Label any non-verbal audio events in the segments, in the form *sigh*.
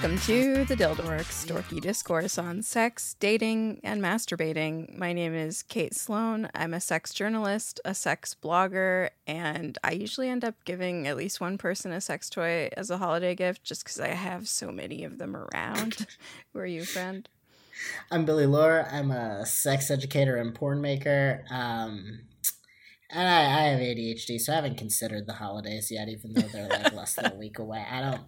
Welcome to the Dildorks, dorky discourse on sex, dating, and masturbating. My name is Kate Sloan. I'm a sex journalist, a sex blogger, and I usually end up giving at least one person a sex toy as a holiday gift just because I have so many of them around. *laughs* Who are you, friend? I'm Billy Lohr. I'm a sex educator and porn maker. Um, and I, I have ADHD, so I haven't considered the holidays yet, even though they're like less than a week away. I don't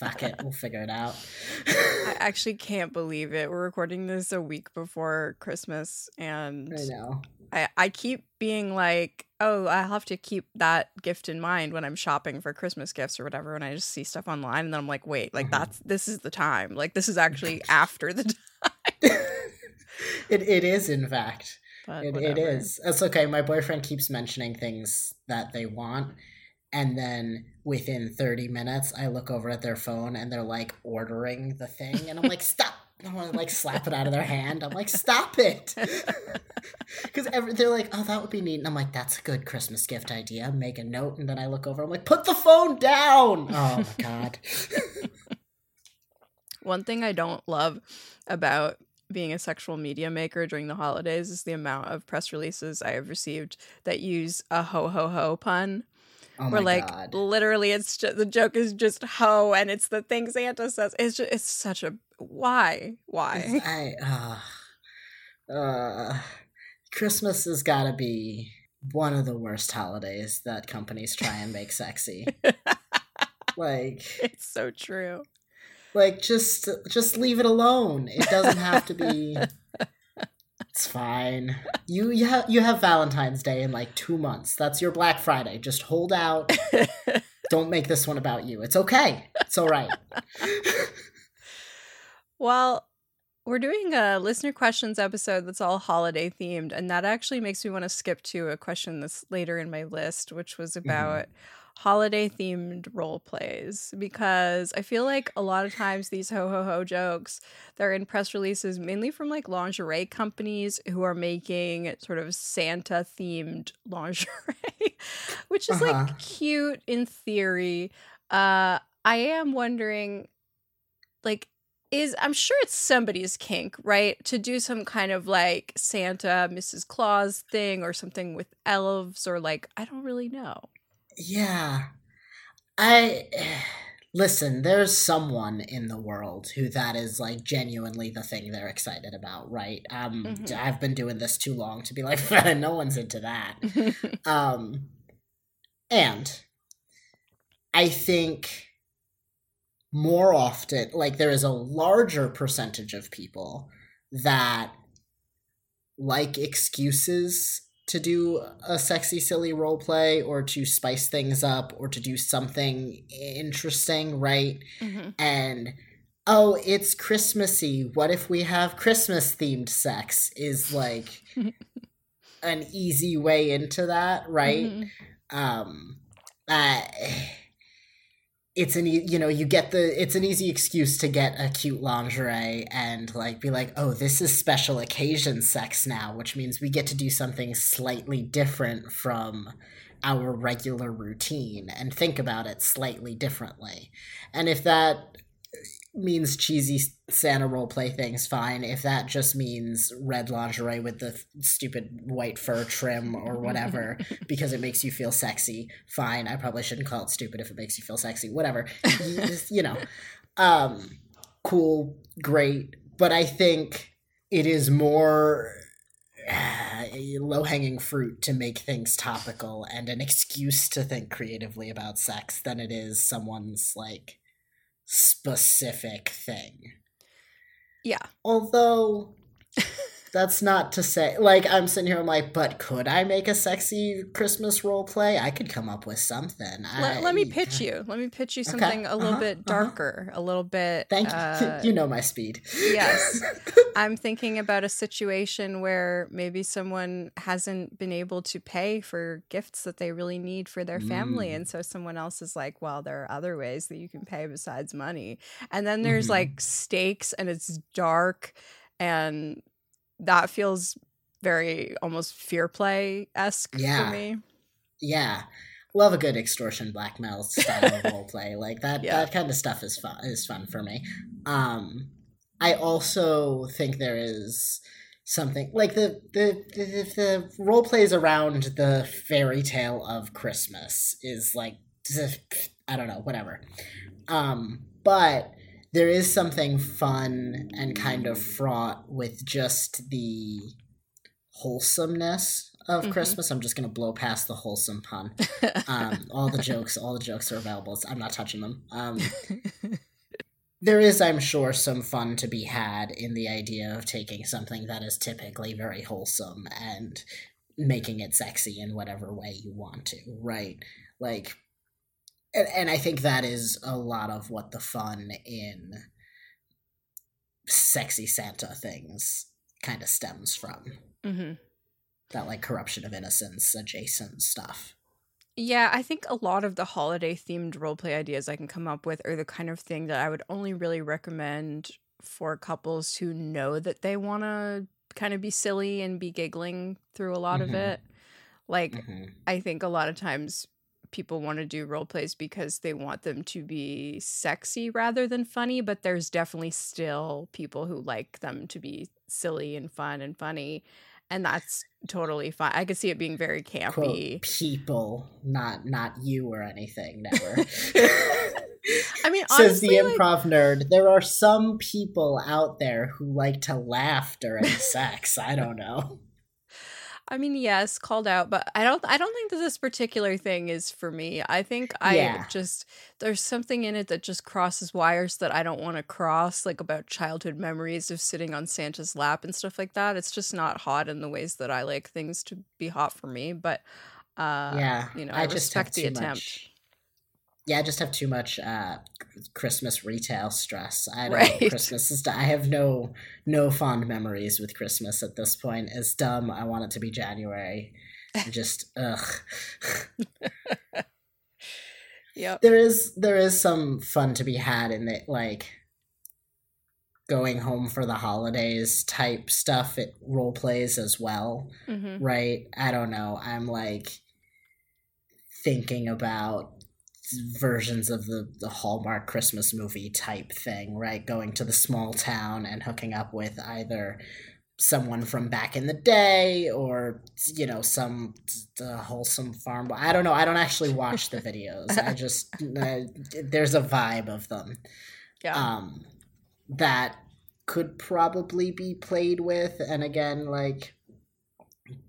fuck it, we'll figure it out. I actually can't believe it. We're recording this a week before Christmas, and I know. I, I keep being like, oh, I have to keep that gift in mind when I'm shopping for Christmas gifts or whatever. And I just see stuff online, and then I'm like, wait, like Mhm. that's this is the time. Like this is actually after the time. *laughs* it it is in fact. It, it is. It's okay. My boyfriend keeps mentioning things that they want, and then within 30 minutes, I look over at their phone and they're like ordering the thing, and I'm like, *laughs* stop. I want to like slap it out of their hand. I'm like, stop it. *laughs* Because they're like, oh, that would be neat. And I'm like, that's a good Christmas gift idea. Make a note. And then I look over, I'm like, put the phone down. Oh my God. *laughs* One thing I don't love about being a sexual media maker during the holidays is the amount of press releases I have received that use a ho ho ho pun. Oh where my like God. literally it's just the joke is just ho and it's the thing Santa says. It's just it's such a why? Why? I uh, uh Christmas has got to be one of the worst holidays that companies try and make sexy. *laughs* like it's so true. like just just leave it alone. It doesn't have to be *laughs* It's fine. You you have you have Valentine's Day in like 2 months. That's your Black Friday. Just hold out. *laughs* Don't make this one about you. It's okay. It's all right. *laughs* Well, we're doing a listener questions episode that's all holiday themed, and that actually makes me want to skip to a question that's later in my list, which was mm-hmm. about holiday themed role plays because I feel like a lot of times these ho ho ho jokes they're in press releases mainly from like lingerie companies who are making sort of Santa themed *laughs* lingerie, which is Uh-huh. like cute in theory. Uh I am wondering like is I'm sure it's somebody's kink, right? To do some kind of like Santa, Mrs. Claus thing or something with elves or like I don't really know. Yeah. I listen, there's someone in the world who that is like genuinely the thing they're excited about, right? Um Mhm. I've been doing this too long to be like *laughs* no one's into that. *laughs* Um and I think more often like there is a larger percentage of people that like excuses to do a sexy silly role play or to spice things up or to do something interesting right Mhm. and oh it's christmassy what if we have christmas themed sex is like *laughs* an easy way into that right Mhm. um uh, it's an e- you know you get the it's an easy excuse to get a cute lingerie and like be like oh this is special occasion sex now which means we get to do something slightly different from our regular routine and think about it slightly differently. And if that means cheesy Santa role play things, fine. If that just means red lingerie with the stupid white fur trim or whatever *laughs* because it makes you feel sexy, fine. I probably shouldn't call it stupid if it makes you feel sexy. Whatever. *laughs* You, know, um, cool, great. But I think it is more low hanging fruit to make things topical and an excuse to think creatively about sex than it is someone's like specific thing. Yeah. Although *laughs* that's not to say like I'm sitting here I'm like, but could I make a sexy Christmas role play? I could come up with something. Let, I, let me pitch you. Let me pitch you Okay, something a little uh-huh, bit uh-huh. darker, a little bit. Thank you. uh, *laughs* you know my speed. yes. *laughs* I'm thinking about a situation where maybe someone hasn't been able to pay for gifts that they really need for their family. Mm. And so someone else is like, well, there are other ways that you can pay besides money. And then there's Mhm. like stakes and it's dark and that feels very almost fear play esque Yeah. for me. Yeah. love a good extortion blackmail style *laughs* role play. Like that Yeah. that kind of stuff is fun is fun for me. Um I also think there is something like the the the, the role plays around the fairy tale of Christmas is like I don't know, whatever. Um but there is something fun and kind of fraught with just the wholesomeness of Mhm. Christmas. I'm just gonna blow past the wholesome pun. Um, *laughs* all the jokes, all the jokes are available. I'm not touching them. Um, *laughs* there is, I'm sure, some fun to be had in the idea of taking something that is typically very wholesome and making it sexy in whatever way you want to, right? Like, and, and I think that is a lot of what the fun in sexy Santa things kind of stems from. hmm That like corruption of innocence adjacent stuff. Yeah, I think a lot of the holiday themed roleplay ideas I can come up with are the kind of thing that I would only really recommend for couples who know that they want to kind of be silly and be giggling through a lot of Mhm. it. Like, Mhm. I think a lot of times people want to do role plays because they want them to be sexy rather than funny, but there's definitely still people who like them to be silly and fun and funny. And that's totally fine. I could see it being very campy. quote people, not not you or anything. Never. *laughs* I mean, Says the honestly, like- improv nerd. There are some people out there who like to laugh during sex. I don't know. I mean, yes, called out, but I don't I don't think that this particular thing is for me. I think I Yeah. just there's something in it that just crosses wires that I don't want to cross, like about childhood memories of sitting on Santa's lap and stuff like that. It's just not hot in the ways that I like things to be hot for me, but uh yeah, you know, I, just respect the attempt. much- Yeah, I just have too much uh, Christmas retail stress. I don't Right. know. Christmas is. I have no no fond memories with Christmas at this point. It's dumb. I want it to be January. Just ugh. *laughs* Yep. there is there is some fun to be had in it like going home for the holidays type stuff it role plays as well hmm right i don't know i'm like thinking about versions of the the hallmark christmas movie type thing right going to the small town and hooking up with either someone from back in the day or you know some the wholesome farm boy. i don't know i don't actually watch the videos i *laughs* just uh, there's a vibe of them Yeah. um that could probably be played with and again like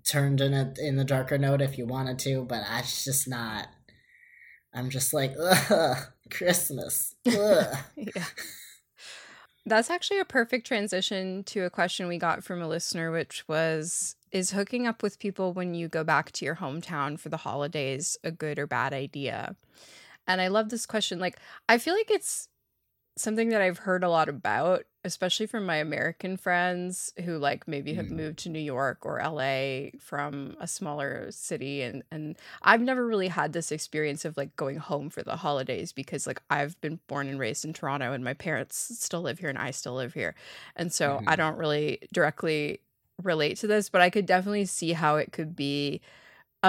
turned in a in the darker note if you wanted to but i it's just not i'm just like ugh christmas ugh. *laughs* yeah. That's actually a perfect transition to a question we got from a listener, which was Is hooking up with people when you go back to your hometown for the holidays a good or bad idea? And I love this question. Like, I feel like it's something that I've heard a lot about, especially from my American friends who like maybe have Mm. moved to New York or LA from a smaller city and and I've never really had this experience of like going home for the holidays because like I've been born and raised in Toronto and my parents still live here and I still live here. And so I Mhm. don't really directly relate to this, but I could definitely see how it could be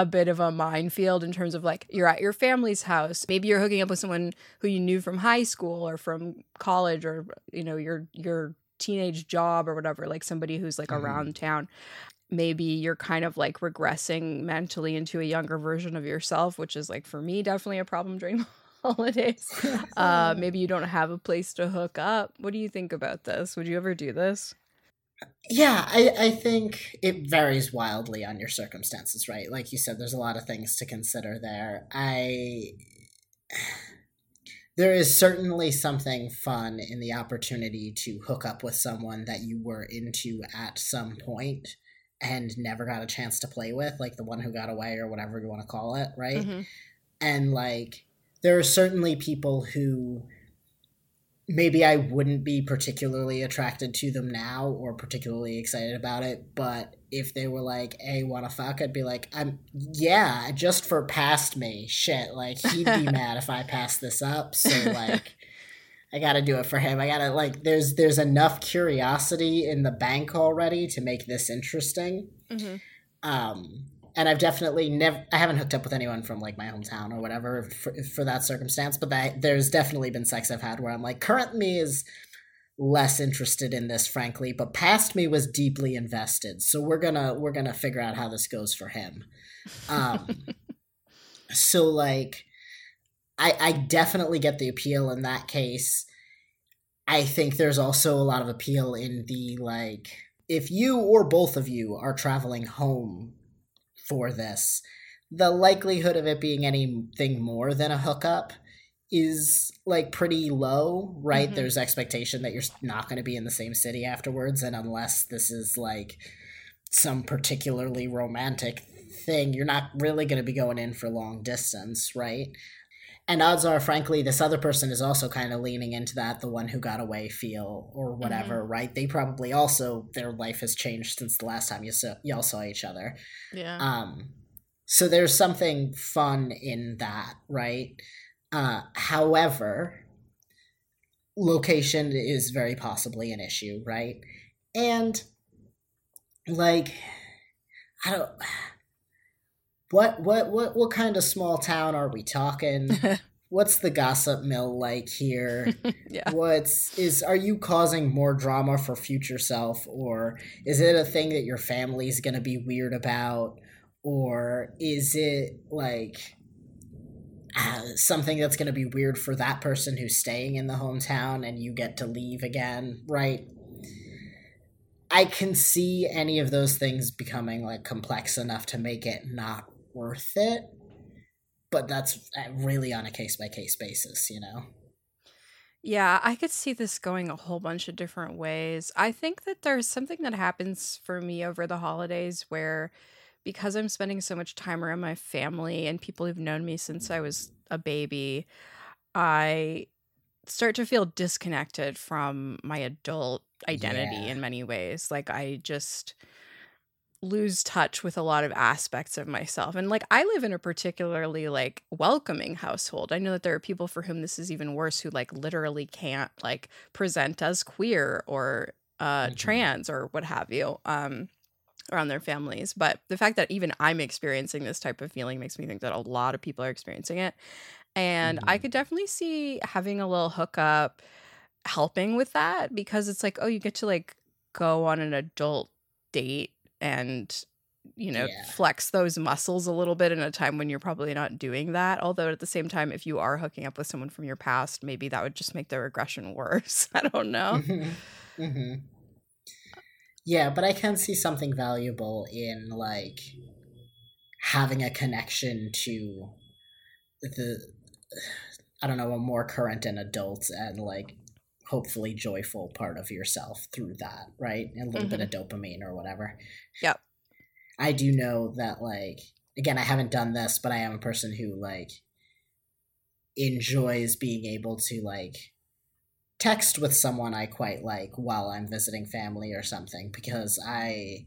a bit of a minefield in terms of like you're at your family's house. Maybe you're hooking up with someone who you knew from high school or from college or you know your your teenage job or whatever, like somebody who's like Mhm. around town. Maybe you're kind of like regressing mentally into a younger version of yourself, which is like for me definitely a problem during *laughs* holidays. *laughs* Uh maybe you don't have a place to hook up. What do you think about this? Would you ever do this? Yeah, I, I think it varies wildly on your circumstances, right? Like you said, there's a lot of things to consider there. I *sighs* there is certainly something fun in the opportunity to hook up with someone that you were into at some point and never got a chance to play with, like the one who got away or whatever you want to call it, right? Mhm. and like there are certainly people who maybe I wouldn't be particularly attracted to them now or particularly excited about it, but if they were like, "Hey, wanna fuck?" I'd be like, "I'm yeah, just for past me, shit." Like he'd be *laughs* mad if I passed this up, so like. I gotta do it for him. I gotta like. There's there's enough curiosity in the bank already to make this interesting Mhm. um and I've definitely never I haven't hooked up with anyone from like my hometown or whatever for, for that circumstance, but that there's definitely been sex I've had where I'm like current me is less interested in this frankly, but past me was deeply invested. So we're going to we're going to figure out how this goes for him. Um *laughs* so like I I definitely get the appeal in that case. I think there's also a lot of appeal in the like if you or both of you are traveling home for this, the likelihood of it being anything more than a hookup is like pretty low, right? Mm-hmm. There's expectation that you're not going to be in the same city afterwards, and unless this is like some particularly romantic thing, you're not really going to be going in for long distance, right? And odds are, frankly, this other person is also kind of leaning into that, the one who got away feel or whatever, mm-hmm. right? They probably also their life has changed since the last time you saw y'all saw each other. Yeah. Um, so there's something fun in that, right? Uh, however, location is very possibly an issue, right? And like, I don't what what what what kind of small town are we talking? *laughs* What's the gossip mill like here? *laughs* yeah. What's is are you causing more drama for future self or is it a thing that your family's going to be weird about or is it like uh, something that's going to be weird for that person who's staying in the hometown and you get to leave again, right? I can see any of those things becoming like complex enough to make it not worth it but that's uh, really on a case by case basis you know? Yeah i could see this going a whole bunch of different ways. I think that there's something that happens for me over the holidays where because i'm spending so much time around my family and people who've known me since i was a baby i start to feel disconnected from my adult identity yeah. in many ways. Like i just lose touch with a lot of aspects of myself. And like I live in a particularly like welcoming household. I know that there are people for whom this is even worse who like literally can't like present as queer or uh mm-hmm. trans or what have you. Um around their families. But the fact that even I'm experiencing this type of feeling makes me think that a lot of people are experiencing it. And mm-hmm. I could definitely see having a little hookup helping with that because it's like, oh, you get to like go on an adult date and you know yeah. flex those muscles a little bit in a time when you're probably not doing that although at the same time if you are hooking up with someone from your past maybe that would just make the regression *laughs* worse i don't know mm-hmm. Mm-hmm. yeah but i can see something valuable in like having a connection to the i don't know a more current and adult and like hopefully joyful part of yourself through that, right? A little mm-hmm. bit of dopamine or whatever. Yep. I do know that like again, I haven't done this, but I am a person who like enjoys being able to like text with someone I quite like while I'm visiting family or something because I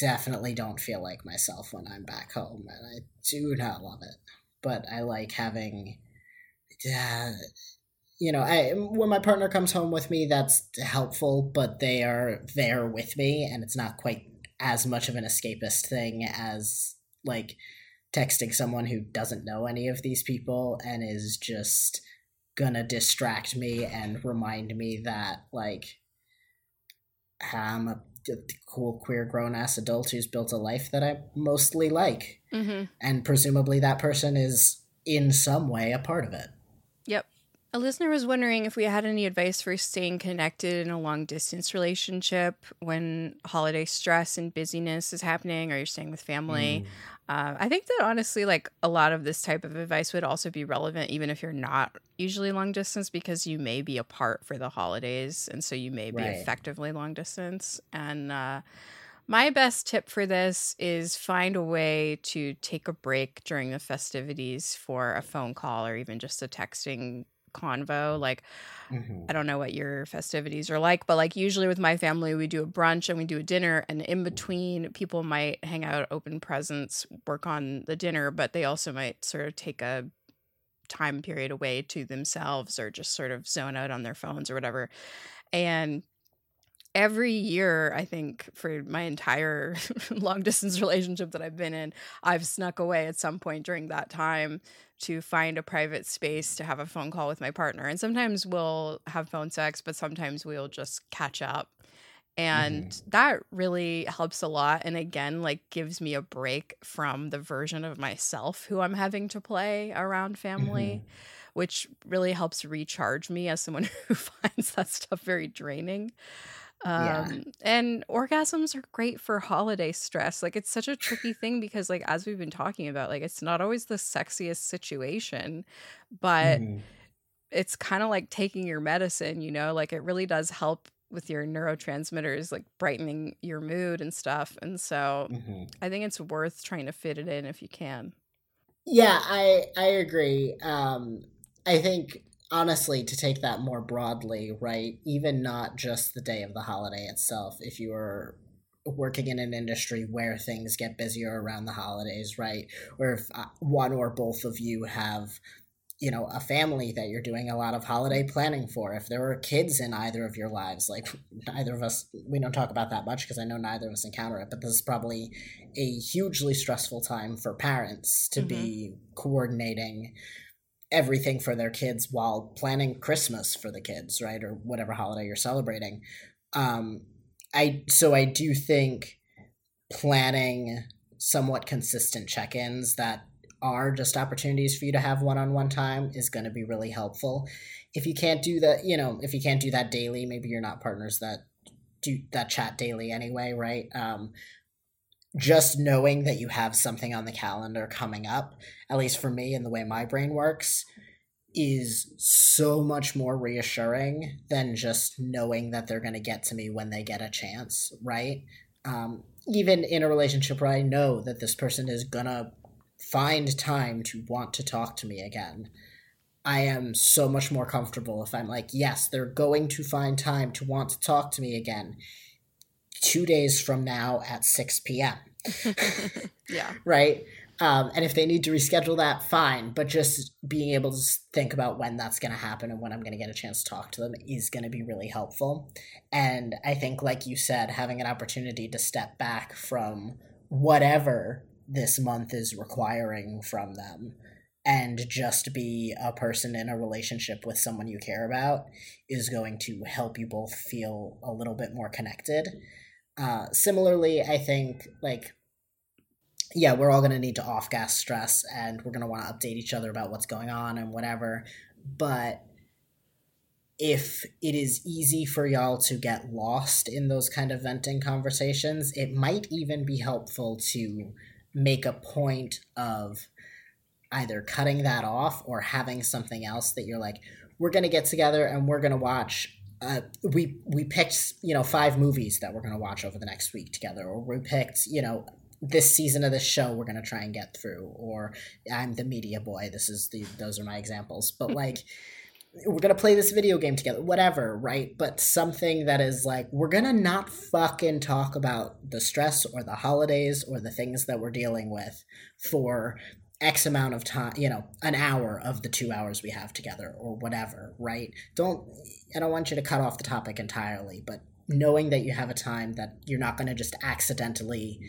definitely don't feel like myself when I'm back home and I do not love it. But I like having uh, you know, I when my partner comes home with me, that's helpful, but they are there with me, and it's not quite as much of an escapist thing as like texting someone who doesn't know any of these people and is just gonna distract me and remind me that like I'm a cool queer grown ass adult who's built a life that I mostly like, mm-hmm. and presumably that person is in some way a part of it. A listener was wondering if we had any advice for staying connected in a long distance relationship when holiday stress and busyness is happening or you're staying with family. Mm. Uh, I think that honestly, like a lot of this type of advice would also be relevant even if you're not usually long distance because you may be apart for the holidays. And so you may be right. effectively long distance. And, uh, my best tip for this is find a way to take a break during the festivities for a phone call or even just a texting convo. Like, mm-hmm. I don't know what your festivities are like, but like usually with my family, we do a brunch and we do a dinner, and in between, people might hang out, open presents, work on the dinner, but they also might sort of take a time period away to themselves or just sort of zone out on their phones or whatever. And every year, I think for my entire *laughs* long distance relationship that I've been in, I've snuck away at some point during that time to find a private space to have a phone call with my partner. And sometimes we'll have phone sex, but sometimes we'll just catch up. And mm-hmm. that really helps a lot. And again, like gives me a break from the version of myself who I'm having to play around family. Mm-hmm which really helps recharge me as someone *laughs* who finds that stuff very draining. Um, yeah. and orgasms are great for holiday stress. Like it's such a tricky thing because like as we've been talking about, like it's not always the sexiest situation, but mm-hmm. it's kind of like taking your medicine, you know, like it really does help with your neurotransmitters like brightening your mood and stuff. And so mm-hmm. I think it's worth trying to fit it in if you can. Yeah, I I agree. Um I think honestly to take that more broadly, right? Even not just the day of the holiday itself, if you are working in an industry where things get busier around the holidays, right? Or if uh, one or both of you have you know a family that you're doing a lot of holiday planning for if there are kids in either of your lives like neither of us we don't talk about that much because i know neither of us encounter it but this is probably a hugely stressful time for parents to mm-hmm. be coordinating everything for their kids while planning Christmas for the kids, right? Or whatever holiday you're celebrating. Um, I so I do think planning somewhat consistent check-ins that are just opportunities for you to have one-on-one time is going to be really helpful. If you can't do that, you know, if you can't do that daily, maybe you're not partners that do that chat daily anyway, right? Um, just knowing that you have something on the calendar coming up, at least for me and the way my brain works, is so much more reassuring than just knowing that they're going to get to me when they get a chance, right? Um, even in a relationship where I know that this person is going to find time to want to talk to me again, I am so much more comfortable if I'm like, yes, they're going to find time to want to talk to me again two days from now at 6 p.m. *laughs* yeah. Right? Um, and if they need to reschedule that, fine. But just being able to think about when that's going to happen and when I'm going to get a chance to talk to them is going to be really helpful. And I think, like you said, having an opportunity to step back from whatever this month is requiring from them and just be a person in a relationship with someone you care about is going to help you both feel a little bit more connected uh, similarly, I think like yeah, we're all gonna need to off gas stress, and we're gonna want to update each other about what's going on and whatever. But if it is easy for y'all to get lost in those kind of venting conversations, it might even be helpful to make a point of either cutting that off or having something else that you're like, we're gonna get together and we're gonna watch uh, we we picked you know five movies that we're going to watch over the next week together or we picked you know this season of this show we're going to try and get through or i'm the media boy this is the those are my examples. But *laughs* like we're going to play this video game together whatever right? But something that is like we're going to not fucking talk about the stress or the holidays or the things that we're dealing with for X amount of time, you know, an hour of the two hours we have together or whatever, right? Don't, I don't want you to cut off the topic entirely, but knowing that you have a time that you're not going to just accidentally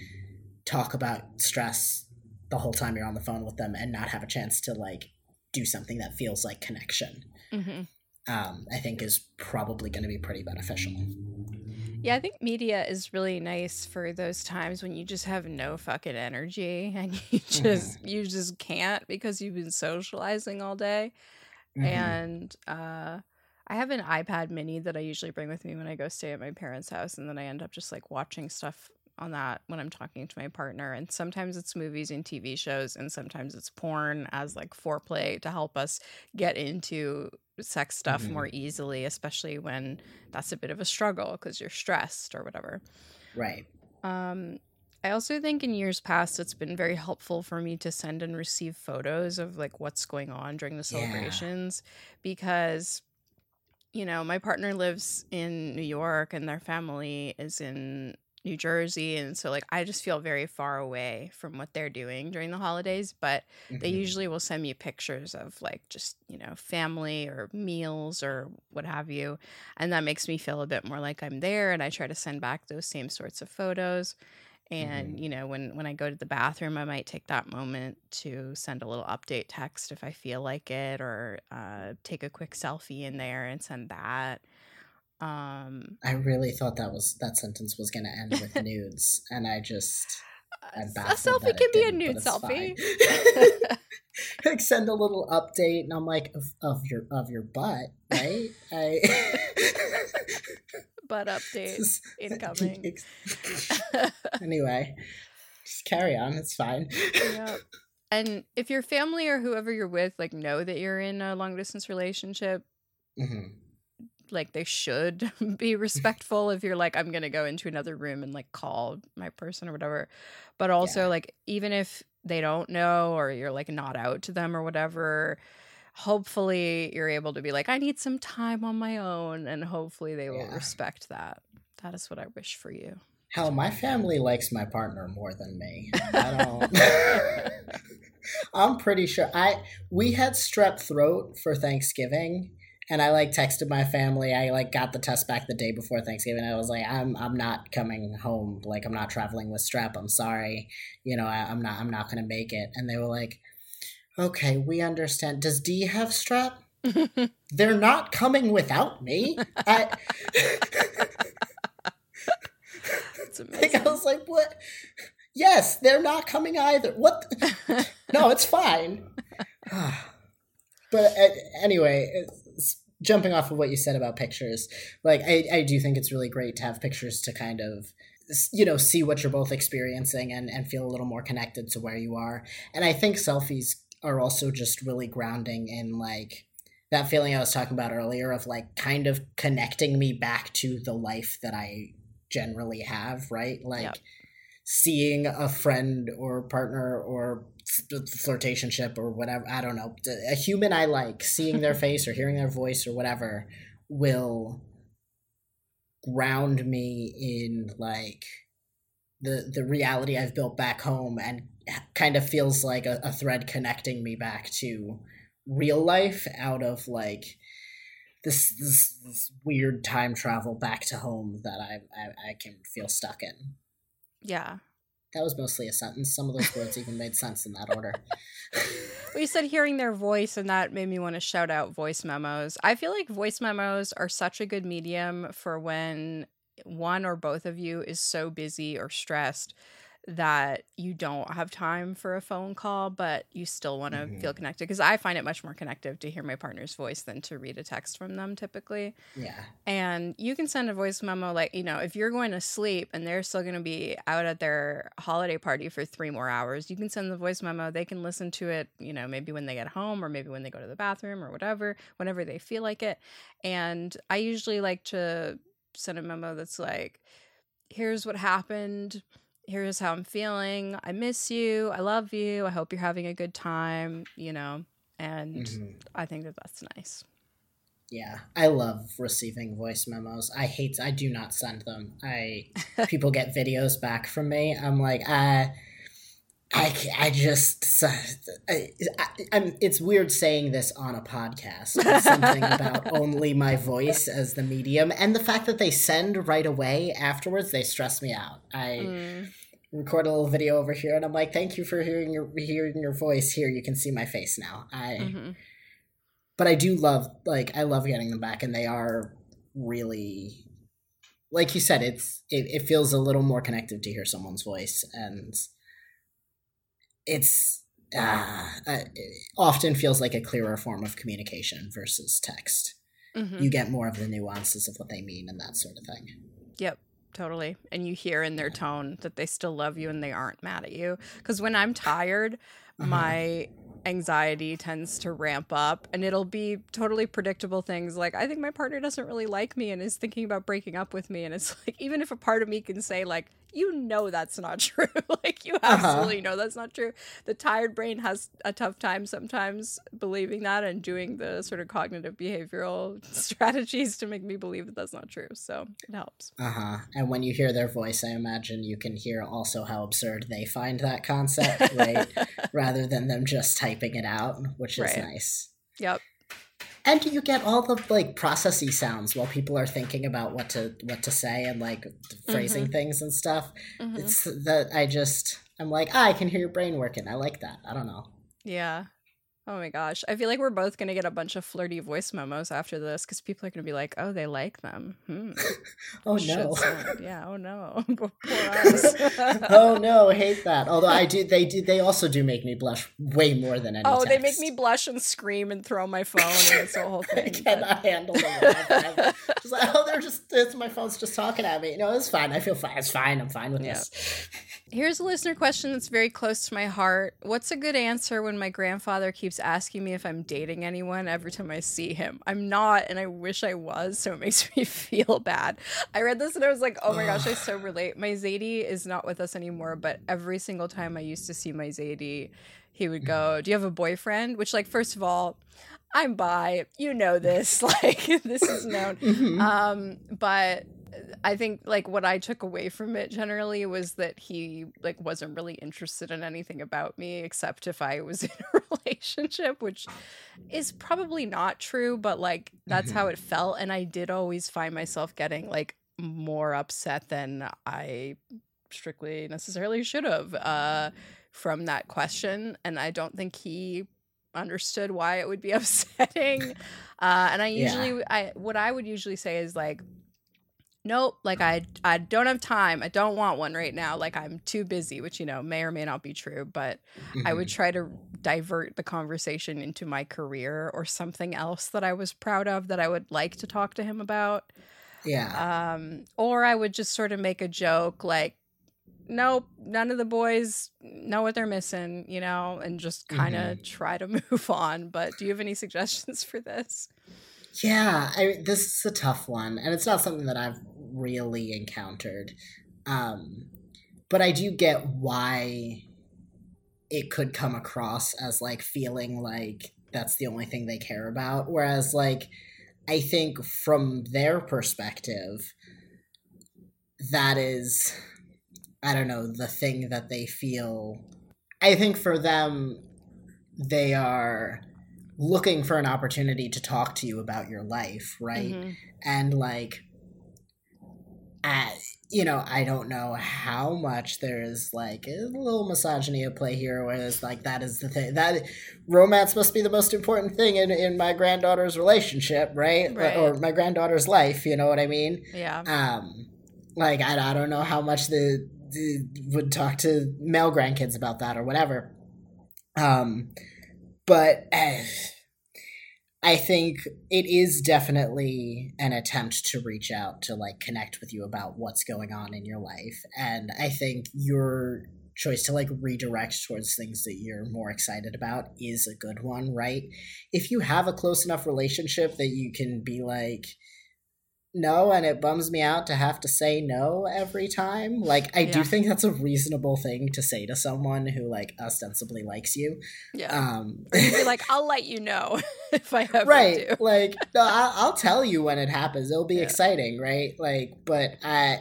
talk about stress the whole time you're on the phone with them and not have a chance to like do something that feels like connection, mm-hmm. um, I think is probably going to be pretty beneficial. Yeah, I think media is really nice for those times when you just have no fucking energy *laughs* and you just mm-hmm. you just can't because you've been socializing all day. Mm-hmm. And uh I have an iPad mini that I usually bring with me when I go stay at my parents' house and then I end up just like watching stuff on that when I'm talking to my partner. And sometimes it's movies and TV shows, and sometimes it's porn as like foreplay to help us get into sex stuff mm-hmm. more easily, especially when that's a bit of a struggle because you're stressed or whatever. Right. Um, I also think in years past it's been very helpful for me to send and receive photos of like what's going on during the celebrations yeah. because you know, my partner lives in New York and their family is in New Jersey, and so like I just feel very far away from what they're doing during the holidays. But mm-hmm. they usually will send me pictures of like just you know family or meals or what have you, and that makes me feel a bit more like I'm there. And I try to send back those same sorts of photos. And mm-hmm. you know when when I go to the bathroom, I might take that moment to send a little update text if I feel like it, or uh, take a quick selfie in there and send that. Um, I really thought that was that sentence was going to end with nudes, and I just *laughs* I'm a selfie can be a nude selfie. *laughs* like send a little update, and I'm like, of, of your of your butt, right? I *laughs* butt update incoming. anyway, just carry on. It's fine. Yeah. And if your family or whoever you're with like know that you're in a long distance relationship, mm-hmm like they should *laughs* be respectful if you're like i'm gonna go into another room and like call my person or whatever but also yeah. like even if they don't know or you're like not out to them or whatever hopefully you're able to be like i need some time on my own and hopefully they will yeah. respect that that is what i wish for you hell my family likes my partner more than me i don't *laughs* *laughs* i'm pretty sure i we had strep throat for thanksgiving and I like texted my family. I like got the test back the day before Thanksgiving. I was like, I'm I'm not coming home. Like I'm not traveling with strep. I'm sorry. You know, I, am not I'm not gonna make it. And they were like, Okay, we understand. Does D have strep? *laughs* They're not coming without me. I *laughs* That's amazing. *laughs* Like, I was like, what? Yes, they're not coming either. What? no, it's fine. *sighs* but uh, anyway, jumping off of what you said about pictures, like I, I do think it's really great to have pictures to kind of you know see what you're both experiencing and and feel a little more connected to where you are. And I think selfies are also just really grounding in like that feeling I was talking about earlier of like kind of connecting me back to the life that I generally have, right? Like yep. Seeing a friend or partner or flirtationship or whatever i don't know a human i like seeing their *laughs* face or hearing their voice or whatever will ground me in like the the reality i've built back home and kind of feels like a, a thread connecting me back to real life out of like this, this, this weird time travel back to home that I, I I can feel stuck in. Yeah, that was mostly a sentence. Some of those words even made sense in that order. *laughs* well, you said hearing their voice, and that made me want to shout out voice memos. I feel like voice memos are such a good medium for when one or both of you is so busy or stressed that you don't have time for a phone call, but you still want to mm-hmm. feel connected. Because I find it much more connective to hear my partner's voice than to read a text from them typically. Yeah. And you can send a voice memo, like, you know, if you're going to sleep and they're still going to be out at their holiday party for three more hours, you can send the voice memo. They can listen to it, you know, maybe when they get home or maybe when they go to the bathroom or whatever, whenever they feel like it. And I usually like to send a memo that's like, here's what happened here's how I'm feeling. I miss you. I love you. I hope you're having a good time, you know, and mm-hmm. I think that that's nice. Yeah, I love receiving voice memos. I hate I do not send them. I *laughs* people get videos back from me. I'm like, I I, I just I, I, it's weird saying this on a podcast. Something about *laughs* only my voice as the medium, and the fact that they send right away afterwards, they stress me out. I mm. record a little video over here, and I'm like, "Thank you for hearing your hearing your voice. Here, you can see my face now." I, mm-hmm. but I do love like I love getting them back, and they are really, like you said, it's it, it feels a little more connected to hear someone's voice and it's uh, uh, often feels like a clearer form of communication versus text. Mm-hmm. You get more of the nuances of what they mean and that sort of thing. Yep, totally. And you hear in their tone that they still love you and they aren't mad at you. Because when I'm tired, uh-huh. my anxiety tends to ramp up and it'll be totally predictable things like I think my partner doesn't really like me and is thinking about breaking up with me and it's *laughs* like even if a part of me can say like you know that's not *laughs* true. like you Uh-huh. absolutely know that's not true. The tired brain has a tough time sometimes believing that and doing the sort of cognitive behavioral *laughs* strategies to make me believe that that's not true. So it helps. Uh huh. And when you hear their voice, I imagine you can hear also how absurd they find that concept, right? *laughs* Rather than them just typing it out, which is Right. nice. Yep. And do you get all the like processy sounds while people are thinking about what to what to say and like phrasing things and stuff. Mhm. It's that I just I'm like, ah, I can hear your brain working. I like that. I don't know. Yeah. Oh my gosh. I feel like we're both going to get a bunch of flirty voice memos after this because people are going to be like, oh, they like them. Hmm. *laughs* Oh no. Yeah. Oh no. *laughs* *laughs* Oh no, hate that. Although I do, they do, they also do make me blush way more than any. Oh, they make me blush and scream and throw my phone and it's a whole thing. I cannot handle them. Just like, oh, they're just, it's my phone's just talking at me. No, it's fine. I feel fine. It's fine. I'm fine with Yeah. this. Here's a listener question that's very close to my heart. What's a good answer when my grandfather keeps asking me if I'm dating anyone every time I see him? I'm not, and I wish I was, so it *laughs* makes me feel bad. I read this and I was like, oh my gosh, I so relate. My Zadie is not with us anymore, but every single time I used to see my Zadie, he would go, Do you have a boyfriend? Which, like, first of all, I'm bi. You know this. *laughs* Like, this is known. Mhm. Um, but I think like what I took away from it generally was that he like wasn't really interested in anything about me except if I was *laughs* in a relationship, which is probably not true, but like that's how it felt and I did always find myself getting like more upset than I strictly necessarily should have uh from that question and I don't think he understood why it would be *laughs* upsetting. Uh, and I Yeah. usually, I what I would usually say is like, nope, like I I don't have time. I don't want one right now. Like I'm too busy, which you know may or may not be true. But I would Mhm. try to divert the conversation into my career or something else that I was proud of that I would like to talk to him about. Yeah. Um, or I would just sort of make a joke like, nope, none of the boys know what they're missing, you know, and just kind of try to *laughs* move on. But do you have any suggestions for this? Yeah, I, this is a tough one, and it's not something that I've really encountered. Um, but I do get why it could come across as like feeling like that's the only thing they care about. Whereas, like, I think from their perspective, that is, I don't know, the thing that they feel. I think for them, they are looking for an opportunity to talk to you about your life, right? Mhm. And like, you know, I don't know how much there's like a little misogyny at play here, where it's like that is the thing that romance must be the most important thing in, in my granddaughter's relationship, right? Right. Or my granddaughter's life. You know what I mean? Yeah. Um, like I, I don't know how much the, the would talk to male grandkids about that or whatever. Um, but uh, I think it is definitely an attempt to reach out to like connect with you about what's going on in your life, and I think your choice to like redirect towards things that you're more excited about is a good one, right? If you have a close enough relationship that you can be like no and it bums me out to have to say no every time like i do think that's a reasonable thing to say to someone who like ostensibly likes you Yeah. um be like, *laughs* I'll let you know *laughs* if I ever right do. like no, I'll, I'll tell you when it happens it'll be Yeah. exciting right like but i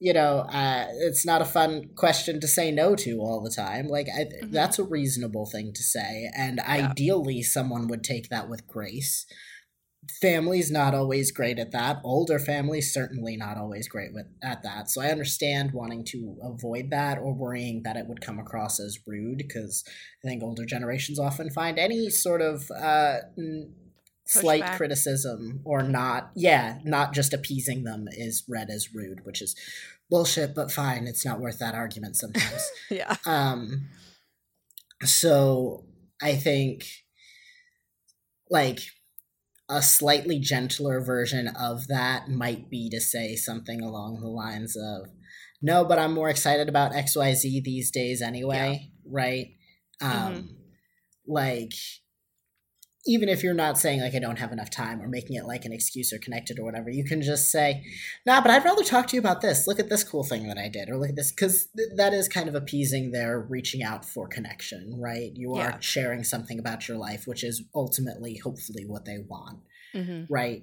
you know uh it's not a fun question to say no to all the time like I, Mhm. that's a reasonable thing to say and ideally someone would take that with grace families not always great at that older families certainly not always great with at that so i understand wanting to avoid that or worrying that it would come across as rude because i think older generations often find any sort of uh n- slight Pushback. criticism or not yeah not just appeasing them is read as rude which is bullshit but fine it's not worth that argument sometimes *laughs* Yeah. um so i think like a slightly gentler version of that might be to say something along the lines of no but i'm more excited about xyz these days anyway right um Mhm. like even if you're not saying like I don't have enough time or making it like an excuse or connected or whatever, you can just say, "Nah, but I'd rather talk to you about this. Look at this cool thing that I did, or look at this," because th- that is kind of appeasing their reaching out for connection, right? You are Yeah. sharing something about your life, which is ultimately, hopefully, what they want, Mhm. right?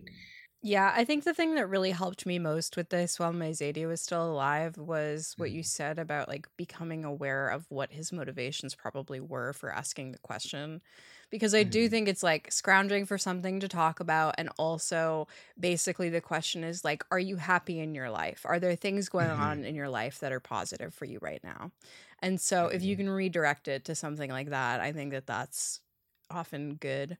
Yeah, I think the thing that really helped me most with this while my Zadie was still alive was what you said about like becoming aware of what his motivations probably were for asking the question. Because I do Mhm. think it's like scrounging for something to talk about. And also, basically, the question is like, are you happy in your life? Are there things going Mhm. on in your life that are positive for you right now? And so, if you Mhm. can redirect it to something like that, I think that that's often good.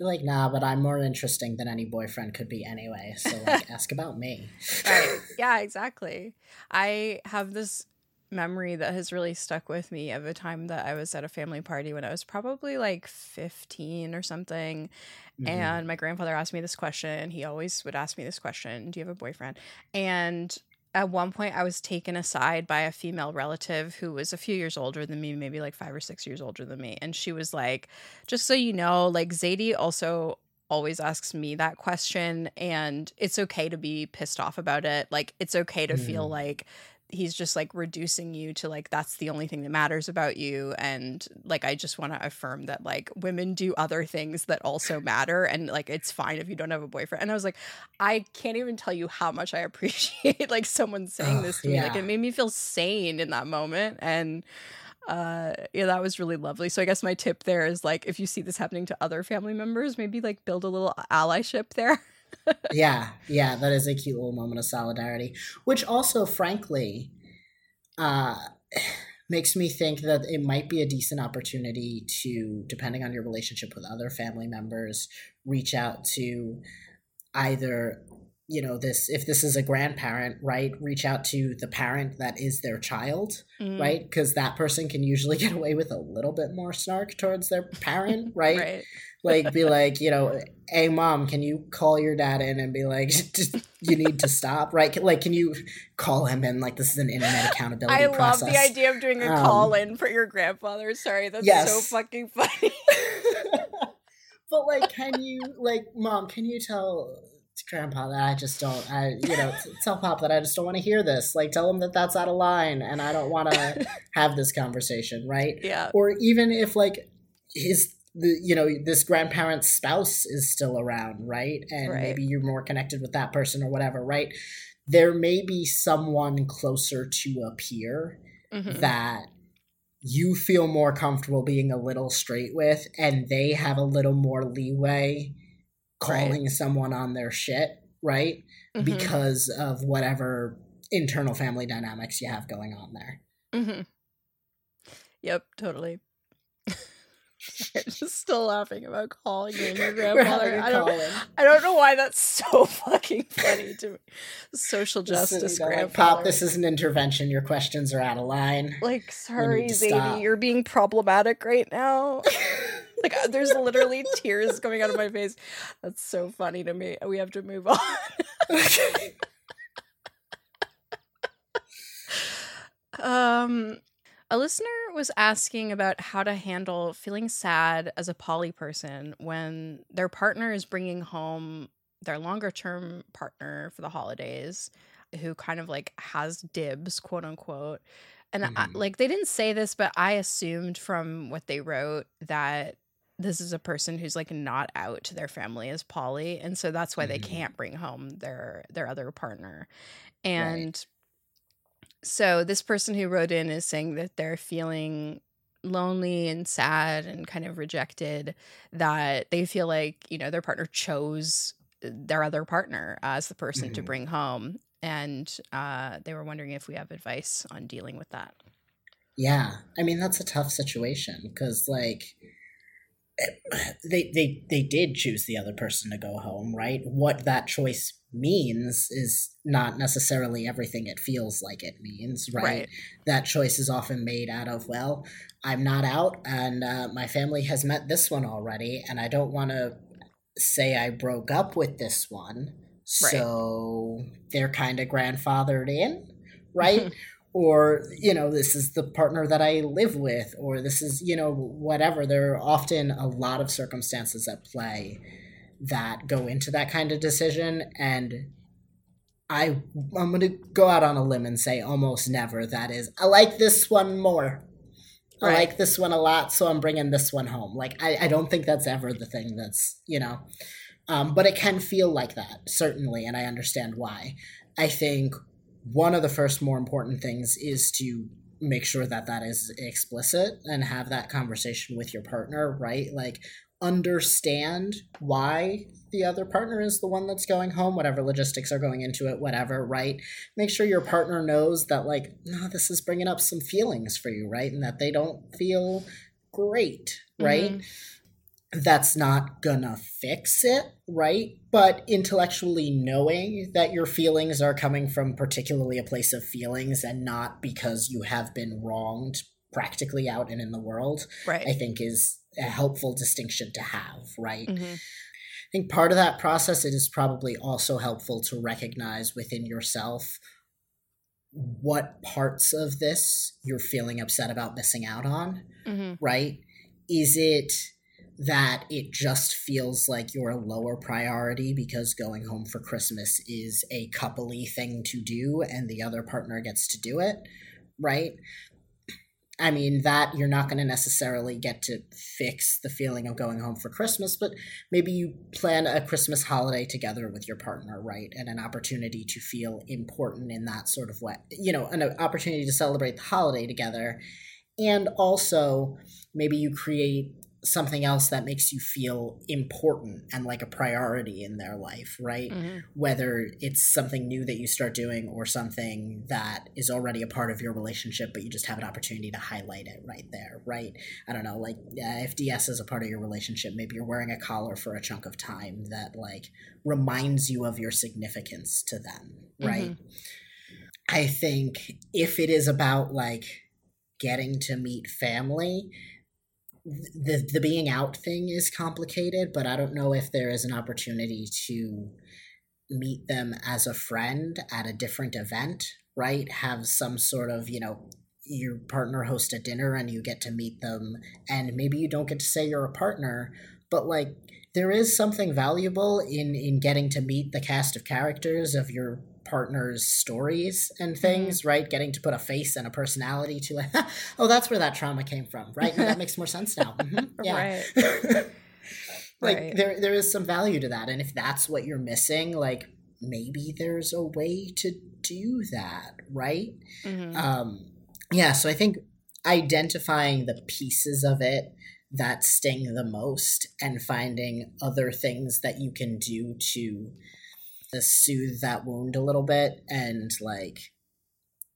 Like, nah, but I'm more interesting than any boyfriend could be anyway. So like, *laughs* ask about me. right *laughs* yeah exactly i have this memory that has really stuck with me of a time that i was at a family party when i was probably like 15 or something Mhm. and my grandfather asked me this question he always would ask me this question do you have a boyfriend and at one point i was taken aside by a female relative who was a few years older than me maybe like five or six years older than me and she was like just so you know like zadie also always asks me that question and it's okay to be pissed off about it like it's okay to feel Mhm. like he's just like reducing you to like that's the only thing that matters about you and like i just want to affirm that like women do other things that also matter and like it's fine if you don't have a boyfriend and i was like i can't even tell you how much i appreciate *laughs* like someone saying this to me like it made me feel sane in that moment and uh yeah that was really lovely so i guess my tip there is like if you see this happening to other family members maybe like build a little allyship there *laughs* yeah, yeah, that is a cute little moment of solidarity, which also, frankly, uh, *sighs* makes me think that it might be a decent opportunity to, depending on your relationship with other family members, reach out to either you know this if this is a grandparent right reach out to the parent that is their child Mm, right? Because that person can usually *laughs* get away with a little bit more snark towards their parent *laughs* right? Right. Like be *laughs* like you know hey mom can you call your dad in and be like you need to stop? Right? Like can you call him in? Like this is an internet accountability I love process. the idea of doing a Um, call in for your grandfather. Sorry, that's Yes. so fucking funny. but like can you like mom can you tell grandpa that i just don't i you know tell pop that i just don't want to hear this like tell him that that's out of line and i don't want to *laughs* have this conversation right yeah. or even if like his the you know this grandparent's spouse is still around right and Right. maybe you're more connected with that person or whatever right there may be someone closer to a peer Mhm. that you feel more comfortable being a little straight with and they have a little more leeway calling someone on their shit right Mhm. because of whatever internal family dynamics you have going on there Mm-hmm. Yep, totally. *laughs* Just still laughing about calling in your *laughs* grandfather. I don't. I don't know why that's so *laughs* fucking funny to me. Social justice like, grandfather. Pop, this is an intervention. Your questions are out of line. like, sorry, Zadie, you're being problematic right now. Like, uh, there's literally tears coming out of my face. That's so funny to me. We have to move on. *laughs* Um, a listener was asking about how to handle feeling sad as a poly person when their partner is bringing home their longer term partner for the holidays, who kind of like has dibs, quote unquote. And I, Mhm. like they didn't say this, but I assumed from what they wrote that this is a person who's like not out to their family as poly, and so that's why they Mhm. can't bring home their their other partner. And so this person who wrote in is saying that they're feeling lonely and sad and kind of rejected that they feel like you know their partner chose their other partner as the person to Mhm. bring home and uh, they were wondering if we have advice on dealing with that Yeah, I mean that's a tough situation because like they they they did choose the other person to go home, right? What that choice means is not necessarily everything it feels like it means, right? Right. That choice is often made out of well, I'm not out, and uh, my family has met this one already, and I don't want to say I broke up with this one, Right. so they're kind of grandfathered in, right? *laughs* or you know this is the partner that i live with or this is you know whatever. There are often a lot of circumstances at play that go into that kind of decision and i i'm going to go out on a limb and say almost never that is i like this one more. Right. i like this one a lot so i'm bringing this one home. Like i, I don't think that's ever the thing that's you know um, but it can feel like that certainly and i understand why. I think one of the first more important things is to make sure that that is explicit and have that conversation with your partner right? Like understand why the other partner is the one that's going home whatever logistics are going into it whatever right? Make sure your partner knows that like no this is bringing up some feelings for you right? And that they don't feel great right? Mm-hmm. That's not gonna fix it, right? But intellectually knowing that your feelings are coming from particularly a place of feelings and not because you have been wronged practically out and in the world, right. I think is a helpful distinction to have, right? Mm-hmm. I think part of that process it is probably also helpful to recognize within yourself what parts of this you're feeling upset about missing out on, mm-hmm. right? Is it that it just feels like you're a lower priority because going home for Christmas is a coupley thing to do and the other partner gets to do it, right? I mean, that you're not going to necessarily get to fix the feeling of going home for Christmas, but maybe you plan a Christmas holiday together with your partner, right? And an opportunity to feel important in that sort of way, you know, an opportunity to celebrate the holiday together. And also, maybe you create something else that makes you feel important and like a priority in their life, right? Mm-hmm. Whether it's something new that you start doing or something that is already a part of your relationship, but you just have an opportunity to highlight it right there, right? I don't know, like uh, if DS is a part of your relationship, maybe you're wearing a collar for a chunk of time that like reminds you of your significance to them, right? Mm-hmm. I think if it is about like getting to meet family, the the being out thing is complicated, but I don't know if there is an opportunity to meet them as a friend at a different event, right? Have some sort of, you know, your partner host a dinner and you get to meet them and maybe you don't get to say you're a partner, but like there is something valuable in in getting to meet the cast of characters of your partner's stories and things, mm-hmm. right? Getting to put a face and a personality to like, *laughs* oh, that's where that trauma came from, right? that makes more sense now. Mm-hmm. *laughs* Yeah. Right. *laughs* like right. there there is some value to that. And if that's what you're missing, like maybe there's a way to do that, right? Mm-hmm. Um yeah, so I think identifying the pieces of it that sting the most and finding other things that you can do to soothe that wound a little bit and like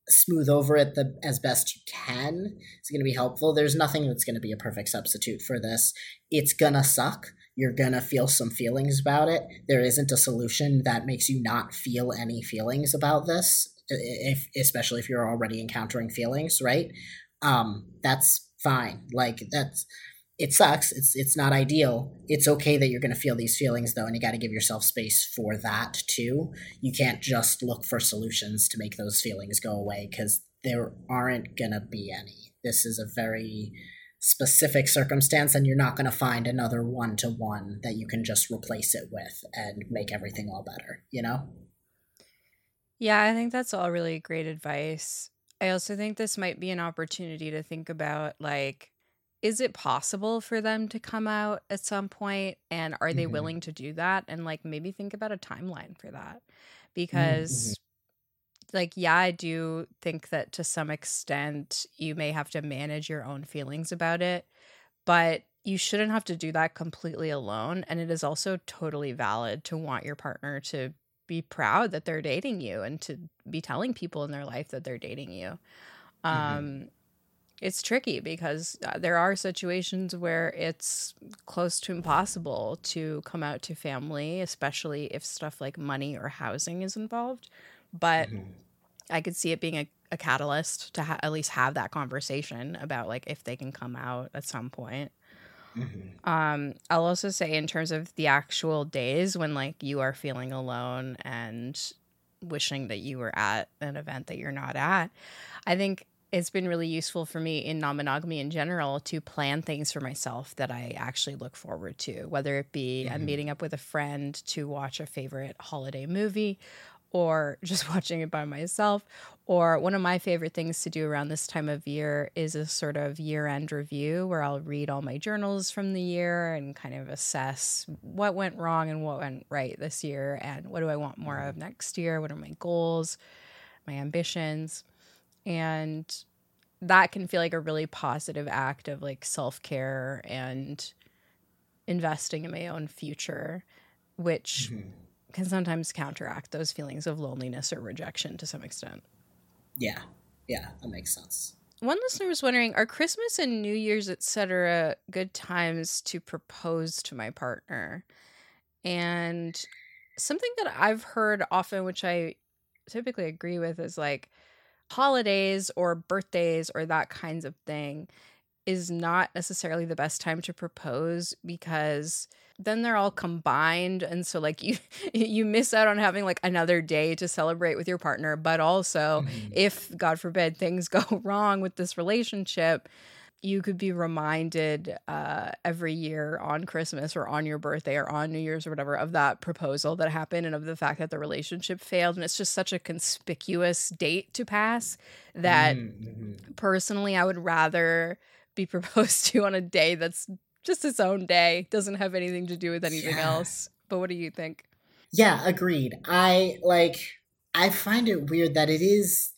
smooth over it the as best you can is going to be helpful. There's nothing that's going to be a perfect substitute for this. It's gonna suck. You're gonna feel some feelings about it. There isn't a solution that makes you not feel any feelings about this, if especially if you're already encountering feelings, right? Um, that's fine. Like that's it sucks. It's it's not ideal. It's okay that you're going to feel these feelings though, and you got to give yourself space for that too. You can't just look for solutions to make those feelings go away because there aren't going to be any. This is a very specific circumstance, and you're not going to find another one to one that you can just replace it with and make everything all better. You know? Yeah, I think that's all really great advice. I also think this might be an opportunity to think about like is it possible for them to come out at some point and are they mm-hmm. willing to do that and like maybe think about a timeline for that mm-hmm. because mm-hmm. like yeah i do think that to some extent you may have to manage your own feelings about it but you shouldn't have to do that completely alone and it is also totally valid to want your partner to be proud that they're dating you and to be telling people in their life that they're dating you mm-hmm. It's tricky because uh, there are situations where it's close to impossible to come out to family, especially if stuff like money or housing is involved. But mm-hmm. I could see it being a, a catalyst to ha- at least have that conversation about like if they can come out at some point. Mm-hmm. Um, I'll also say in terms of the actual days when like you are feeling alone and wishing that you were at an event that you're not at. I think it's been really useful for me in non monogamy in general to plan things for myself that I actually look forward to, whether it be mm-hmm. I'm meeting up with a friend to watch a favorite holiday movie or *laughs* just watching it by myself. Or one of my favorite things to do around this time of year is a sort of year end review where I'll read all my journals from the year and kind of assess what went wrong and what went right this year and what do I want more of mm-hmm. next year? What are my goals, my ambitions? And that can feel like a really positive act of like self care and investing in my own future, which. Mm-hmm can sometimes counteract those feelings of loneliness or rejection to some extent. Yeah. Yeah, that makes sense. One listener was wondering, are Christmas and New Year's, etc., good times to propose to my partner? And something that I've heard often, which I typically agree with, is like holidays or birthdays or that kinds of thing is not necessarily the best time to propose because then they're all combined and so like *laughs* you you miss out on having like another day to celebrate with your partner but also mm-hmm. if god forbid things *laughs* go wrong with this relationship you could be reminded uh, every year on Christmas or on your birthday or on New Year's or whatever of that proposal that happened and of the fact that the relationship failed. And it's just such a conspicuous date to pass that mm-hmm. personally, I would rather be *laughs* proposed to on a day that's just its own day. Doesn't have anything to do with anything yeah. else. But what do you think? Yeah, agreed. I like I find it weird that it is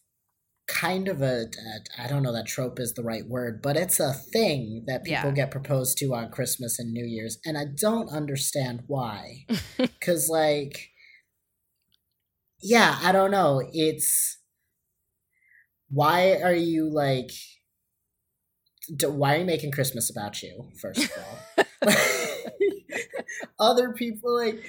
kind of a I don't know that trope is the right word, but it's a thing that people yeah. get proposed to on Christmas and New Year's and I don't understand why. *laughs* Cuz like yeah, I don't know. It's why are you like why are you making Christmas about you? First of all, *laughs* *laughs* other people like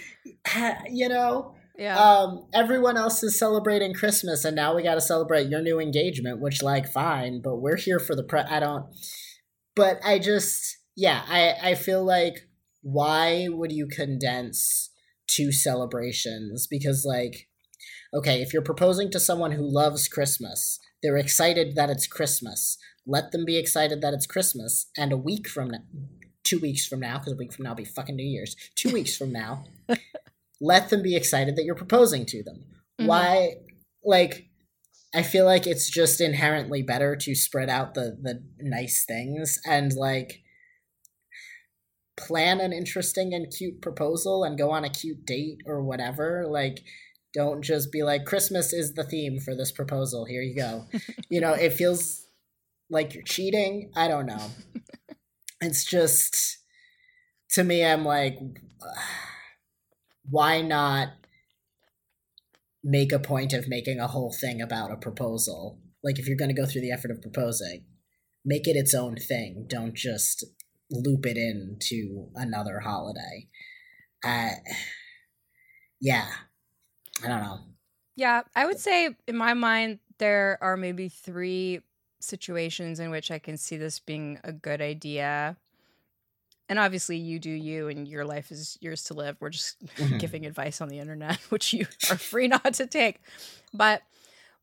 you know. Yeah. Um, everyone else is celebrating Christmas, and now we got to celebrate your new engagement, which, like, fine, but we're here for the pre. I don't. But I just, yeah, I I feel like why would you condense two celebrations? Because, like, okay, if you're proposing to someone who loves Christmas, they're excited that it's Christmas. Let them be excited that it's Christmas. And a week from now, two weeks from now, because a week from now will be fucking New Year's, two weeks from now, *laughs* let them be excited that you're proposing to them. Mm-hmm. Why, like, I feel like it's just inherently better to spread out the the nice things and like plan an interesting and cute proposal and go on a cute date or whatever. Like don't just be like Christmas is the theme for this proposal. Here you go. *laughs* you know, it feels like you're cheating. I don't know. *laughs* it's just to me I'm like why not make a point of making a whole thing about a proposal? Like if you're going to go through the effort of proposing, make it its own thing. Don't just loop it into another holiday. Uh yeah, I don't know. Yeah, I would say in my mind there are maybe three situations in which I can see this being a good idea. And obviously, you do you, and your life is yours to live. We're just *laughs* mm-hmm. giving advice on the internet, *laughs* which you are free not to take. But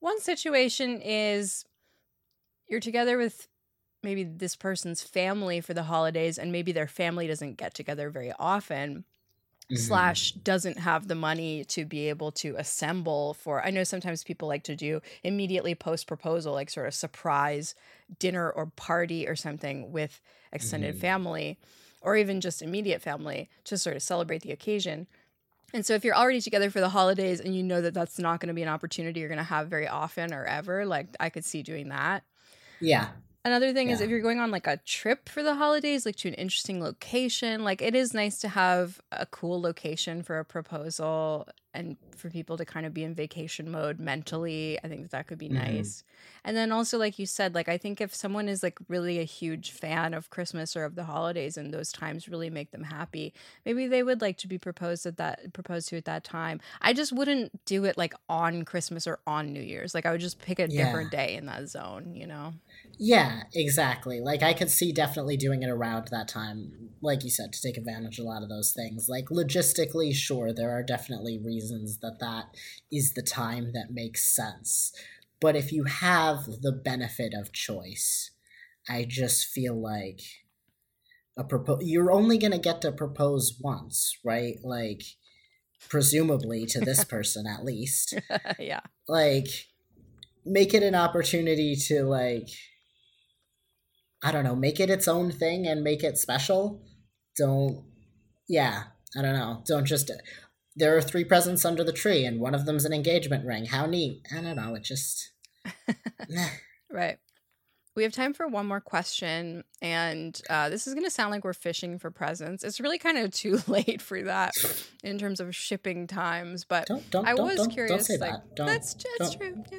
one situation is you're together with maybe this person's family for the holidays, and maybe their family doesn't get together very often mm-hmm. slash doesn't have the money to be able to assemble for i know sometimes people like to do immediately post proposal like sort of surprise dinner or party or something with extended mm-hmm. family or even just immediate family to sort of celebrate the occasion. And so if you're already together for the holidays and you know that that's not going to be an opportunity you're going to have very often or ever like i could see doing that. Yeah. Another thing yeah. is if you're going on like a trip for the holidays, like to an interesting location, like it is nice to have a cool location for a proposal and for people to kind of be in vacation mode mentally. I think that, that could be mm-hmm. nice. And then also, like you said, like I think if someone is like really a huge fan of Christmas or of the holidays and those times really make them happy, maybe they would like to be proposed at that proposed to at that time. I just wouldn't do it like on Christmas or on New Year's. Like I would just pick a yeah. different day in that zone, you know? Yeah, exactly. Like I could see definitely doing it around that time, like you said, to take advantage of a lot of those things. Like logistically, sure, there are definitely reasons reasons that that is the time that makes sense. But if you have the benefit of choice, I just feel like a propo- you're only going to get to propose once, right? Like presumably to this *laughs* person at least. *laughs* yeah. Like make it an opportunity to like I don't know, make it its own thing and make it special. Don't yeah, I don't know. Don't just there are three presents under the tree and one of them's an engagement ring. How neat. I don't know, it just *laughs* right. We have time for one more question, and uh, this is going to sound like we're fishing for presents. It's really kind of *laughs* too late for that in terms of shipping times, but don't, don't, I was don't, curious. Don't say like, that. Don't, that's don't. true. Yeah.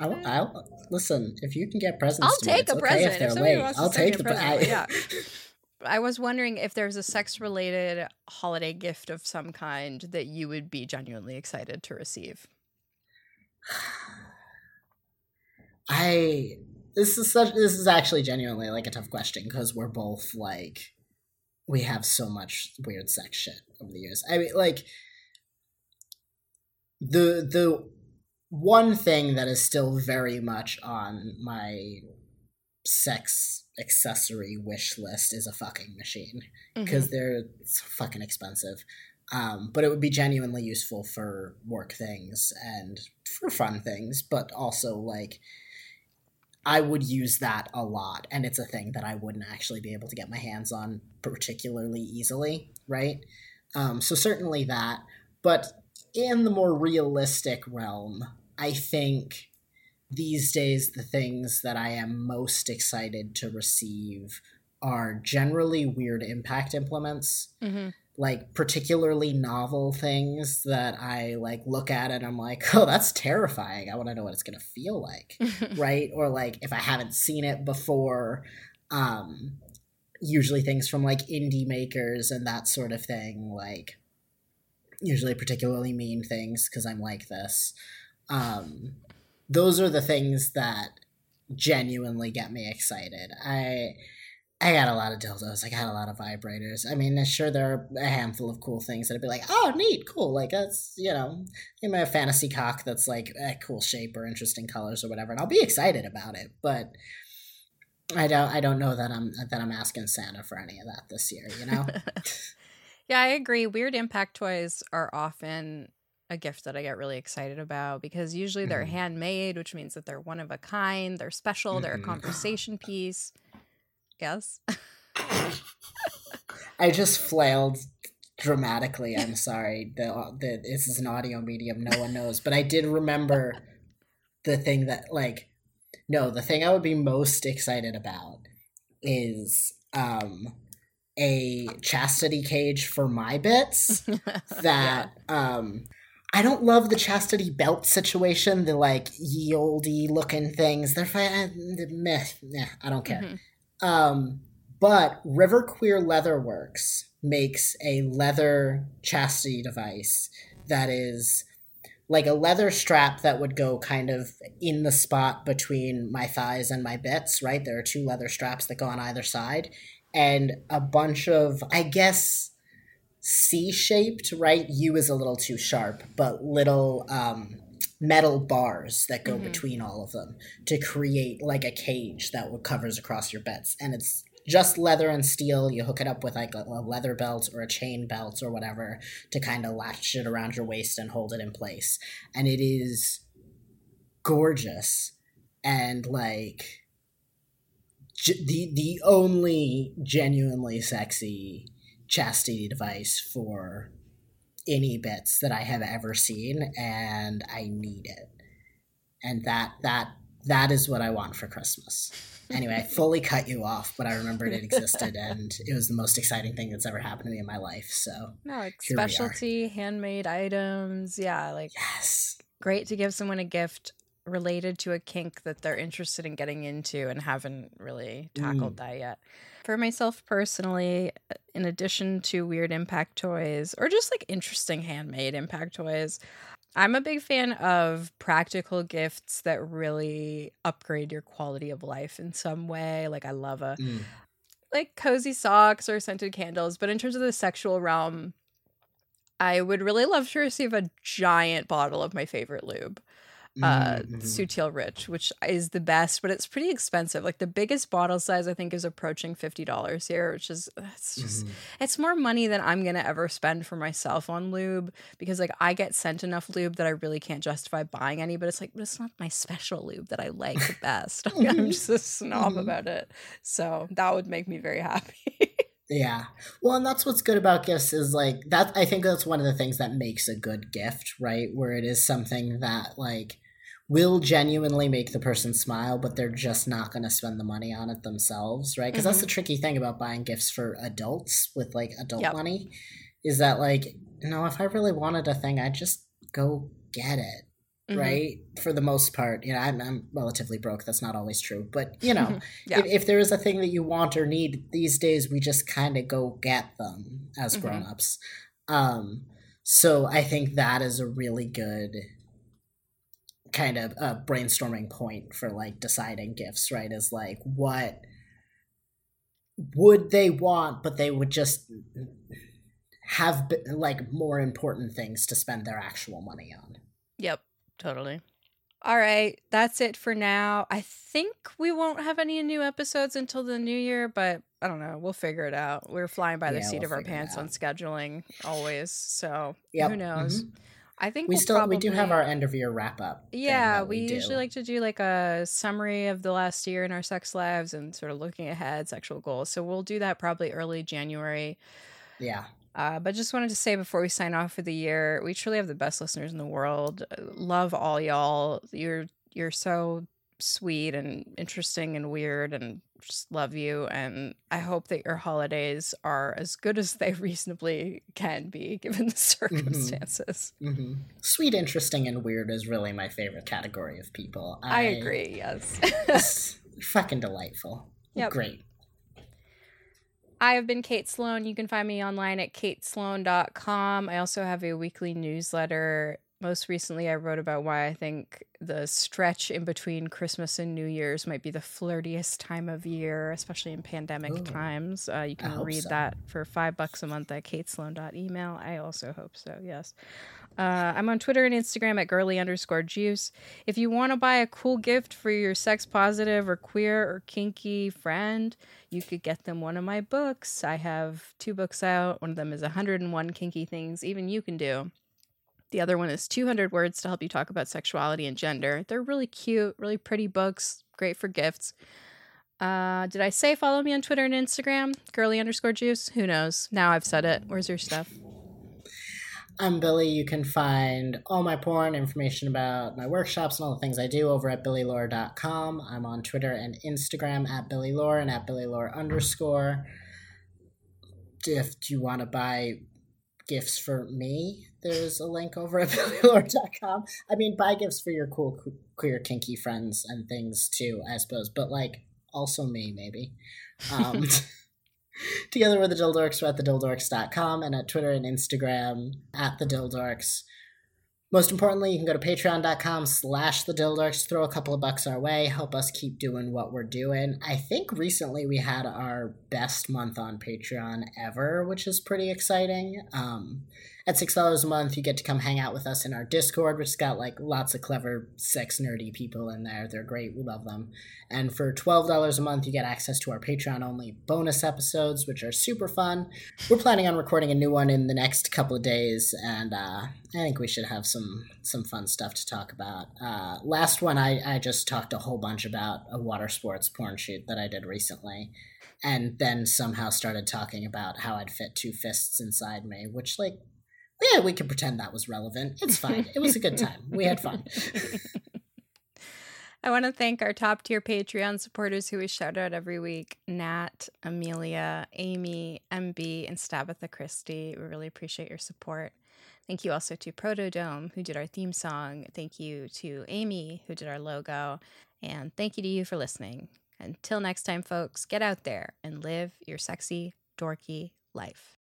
I'll, I'll listen. If you can get presents, I'll me, take it's a okay present if they're if somebody late. wants to I'll me take a the. present. I, yeah. *laughs* I was wondering if there's a sex related holiday gift of some kind that you would be genuinely excited to receive. *sighs* I this is such this is actually genuinely like a tough question because we're both like we have so much weird sex shit over the years. I mean like the the one thing that is still very much on my sex accessory wish list is a fucking machine because Mm-hmm. they're it's fucking expensive. Um, but it would be genuinely useful for work things and for fun things, but also like I would use that a lot, and it's a thing that I wouldn't actually be able to get my hands on particularly easily, right? Um, so certainly that, but in the more realistic realm, I think these days the things that I am most excited to receive are generally weird impact implements Mm-hmm. like particularly novel things that I like look at and I'm like, oh, that's terrifying. I want to know what it's gonna feel like, *laughs* right? Or like if I haven't seen it before, um, usually things from like indie makers and that sort of thing, like usually particularly mean things because I'm like this. Um, those are the things that genuinely get me excited. I I got a lot of dildos. I got a lot of vibrators. I mean, sure, there are a handful of cool things that'd be like, oh, neat, cool. Like that's you know, you may have fantasy cock that's like a cool shape or interesting colors or whatever, and I'll be excited about it. But I don't, I don't know that I'm that I'm asking Santa for any of that this year. You know? *laughs* yeah, I agree. Weird impact toys are often a gift that I get really excited about because usually they're Mhm. handmade, which means that they're one of a kind, they're special, they're a conversation piece. Yes. *laughs* I just flailed dramatically. I'm sorry. The, the this is an audio medium. No one knows, but I did remember the thing that like no, the thing I would be most excited about is um a chastity cage for my bits *laughs* that um I don't love the chastity belt situation. The like ye olde looking things. They're fine. Meh, nah, I don't care. Mhm. Um, but River Queer Leatherworks makes a leather chastity device that is like a leather strap that would go kind of in the spot between my thighs and my bits, right? There are two leather straps that go on either side, and a bunch of, I guess, C shaped, right? U is a little too sharp, but little um, metal bars that go Mhm. between all of them to create like a cage that covers across your beds. And it's just leather and steel. You hook it up with like a, a leather belt or a chain belt or whatever to kind of latch it around your waist and hold it in place. And it is gorgeous and like g- the the only genuinely sexy chastity device for any bits that I have ever seen and I need it. And that that that is what I want for Christmas. Anyway, I fully cut you off, but I remembered it existed *laughs* and it was the most exciting thing that's ever happened to me in my life. So, No, like Here we are. specialty handmade items. Yeah, like yes. great to give someone a gift related to a kink that they're interested in getting into and haven't really tackled mm. that yet. For myself personally, in addition to weird impact toys or just like interesting handmade impact toys, I'm a big fan of practical gifts that really upgrade your quality of life in some way. Like I love a Mm. like cozy socks or scented candles, but in terms of the sexual realm, I would really love to receive a giant bottle of my favorite lube uh Mhm, mhm. Sutil Rich, which is the best, but it's pretty expensive. Like the biggest bottle size I think is approaching $50 here, which is it's just Mhm. it's more money than I'm going to ever spend for myself on lube because like I get sent enough lube that I really can't justify buying any, but it's like but it's not my special lube that I like the best. *laughs* I'm just a snob Mhm. about it. So, that would make me very *laughs* happy. Yeah. Well, and that's what's good about gifts is like that I think that's one of the things that makes a good gift, right? Where it is something that like will genuinely make the person smile, but they're just not going to spend the money on it themselves, right? Because that's the tricky thing about buying gifts for adults with like adult Yep. money is that like, no, if I really wanted a thing, I'd just go get it, Mhm. right? For the most part, you know, I'm, I'm relatively broke. That's not always true, but you know, *laughs* Yeah. if, if there is a thing that you want or need these days, we just kind of go get them as Mhm. grown-ups. Um, so I think that is a really good kind of a brainstorming point for like deciding gifts, right? Is like what would they want, but they would just have like more important things to spend their actual money on. Yep, totally. All right, that's it for now. I think we won't have any new episodes until the new year, but I don't know. We'll figure it out. We're flying by the Yeah, seat we'll of our pants on scheduling always. So Yep, who knows? Mm-hmm. I think We we'll still we do have our end of year wrap up. Yeah, that we, usually like to do like a summary of the last year in our sex lives and sort of looking ahead, sexual goals. So we'll do that probably early January. yeah. Uh, but just wanted to say before we sign off for the year, we truly have the best listeners in the world. Love all y'all. You're you're so sweet and interesting and weird, and just love you. And I hope that your holidays are as good as they *laughs* reasonably can be, given the circumstances. hmm Sweet, interesting, and weird is really my favorite category of people. I, agree. Yes. *laughs* Fucking delightful. Yep. Great. I have been Kate Sloan. You can find me online at katesloan.com. I also have a weekly newsletter. Most recently, I wrote about why I think the stretch in between Christmas and New Year's might be the flirtiest time of year, especially in pandemic Ooh. times. Uh, you can read so. that for five bucks a month at katesloan.email. I also hope so, yes. Uh, I'm on Twitter and Instagram at girly underscore juice. If you want to buy a cool gift for your sex positive or queer or kinky friend, you could get them one of my books. I have two books out. One of them is 101 kinky things even you can do. The other one is 200 words to help you talk about sexuality and gender. They're really cute, really pretty books, great for gifts. Uh, did I say follow me on Twitter and Instagram? Girly underscore juice? Who knows? Now I've said it. Where's your stuff? I'm Billy. You can find all my porn, information about my workshops, and all the things I do over at billylore.com. I'm on Twitter and Instagram at billylore and at billylore underscore. If you want to buy gifts for me, there's a link over at *laughs* billylore.com. I mean, buy gifts for your cool, queer, kinky friends and things too, I suppose. But, like, also me, maybe. Um, *laughs* *laughs* together with the Dildorks, we're at thedildorks.com and at Twitter and Instagram at the Dildorks. Most importantly, you can go to patreon.com slash the Dildorks, throw a couple of bucks our way, help us keep doing what we're doing. I think recently we had our best month on Patreon ever, which is pretty exciting. Um, at $6 a month, you get to come hang out with us in our Discord, which has got like lots of clever, sex nerdy people in there. They're great. We love them. And for $12 a month, you get access to our Patreon only bonus episodes, which are super fun. We're planning on recording a new one in the next couple of days, and uh, I think we should have some some fun stuff to talk about. Uh, last one, I, I just talked a whole bunch about a water sports porn shoot that I did recently, and then somehow started talking about how I'd fit two fists inside me, which, like, yeah, we can pretend that was relevant. It's fine. It was a good time. We had fun. *laughs* I want to thank our top tier Patreon supporters who we shout out every week Nat, Amelia, Amy, MB, and Stabatha Christie. We really appreciate your support. Thank you also to Protodome, who did our theme song. Thank you to Amy, who did our logo. And thank you to you for listening. Until next time, folks, get out there and live your sexy, dorky life.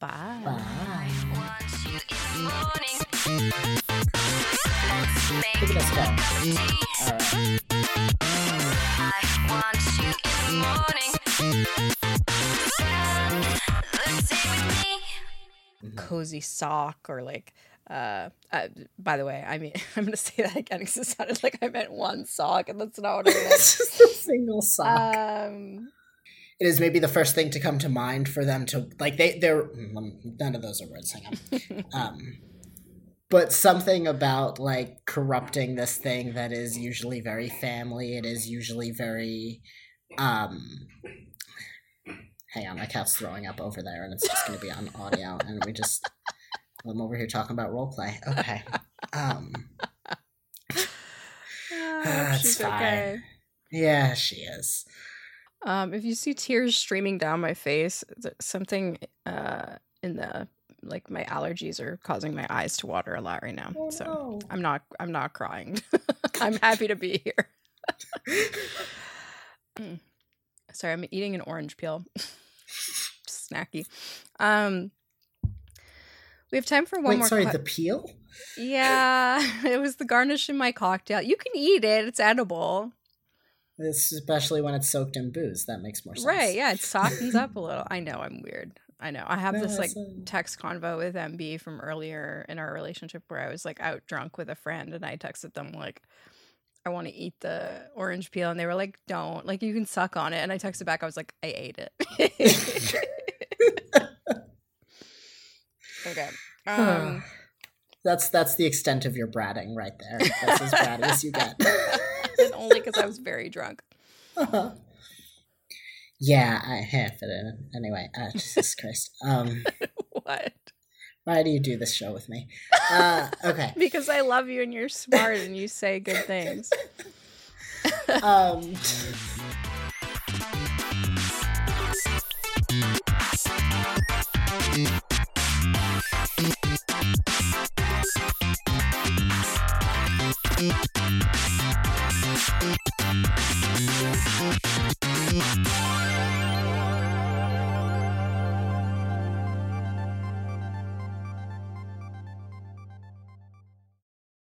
Bye. Bye. want you in the morning. Let's make Look at us go. tea. All right. I want you in the morning. Spend the day with me. Cozy sock or like uh, uh by the way i mean *laughs* i'm gonna say that again because it sounded like i meant one sock and that's not what i meant *laughs* it's just a single sock. um it is maybe the first thing to come to mind for them to like they they're mm, none of those are words hang on. *laughs* Um but something about like corrupting this thing that is usually very family it is usually very um hang on my cat's throwing up over there and it's just going to be on audio and we just i'm over here talking about role play okay. Um I hope That's she's fine. okay. Yeah she is um if you see tears streaming down my face something uh in the like my allergies are causing my eyes to water a lot right now Oh, so no. i'm not i'm not crying *laughs* i'm happy to be here *laughs* Mm. Sorry, I'm eating an orange peel. *laughs* Snacky. Um we have time for one wait more sorry que- the peel Yeah, it was the garnish in my cocktail. You can eat it. It's edible. Especially when it's soaked in booze that makes more sense Right. Yeah, it softens up a little. I know I'm weird. I know. I have No, this like a- text convo with MB from earlier in our relationship where I was like out drunk with a friend and I texted them like I want to eat the orange peel and they were like don't like you can suck on it and I texted back I was like I ate it. *laughs* *laughs* okay. Um that's that's the extent of your bratting right there. That's as bratty as you get. *laughs* and only cuz I was very drunk. *laughs* yeah, I have it. Anyway, uh, *laughs* Jesus Christ. Um, *laughs* what? why do you do this show with me? Uh, okay. Because I love you and you're smart and you say good things. Um,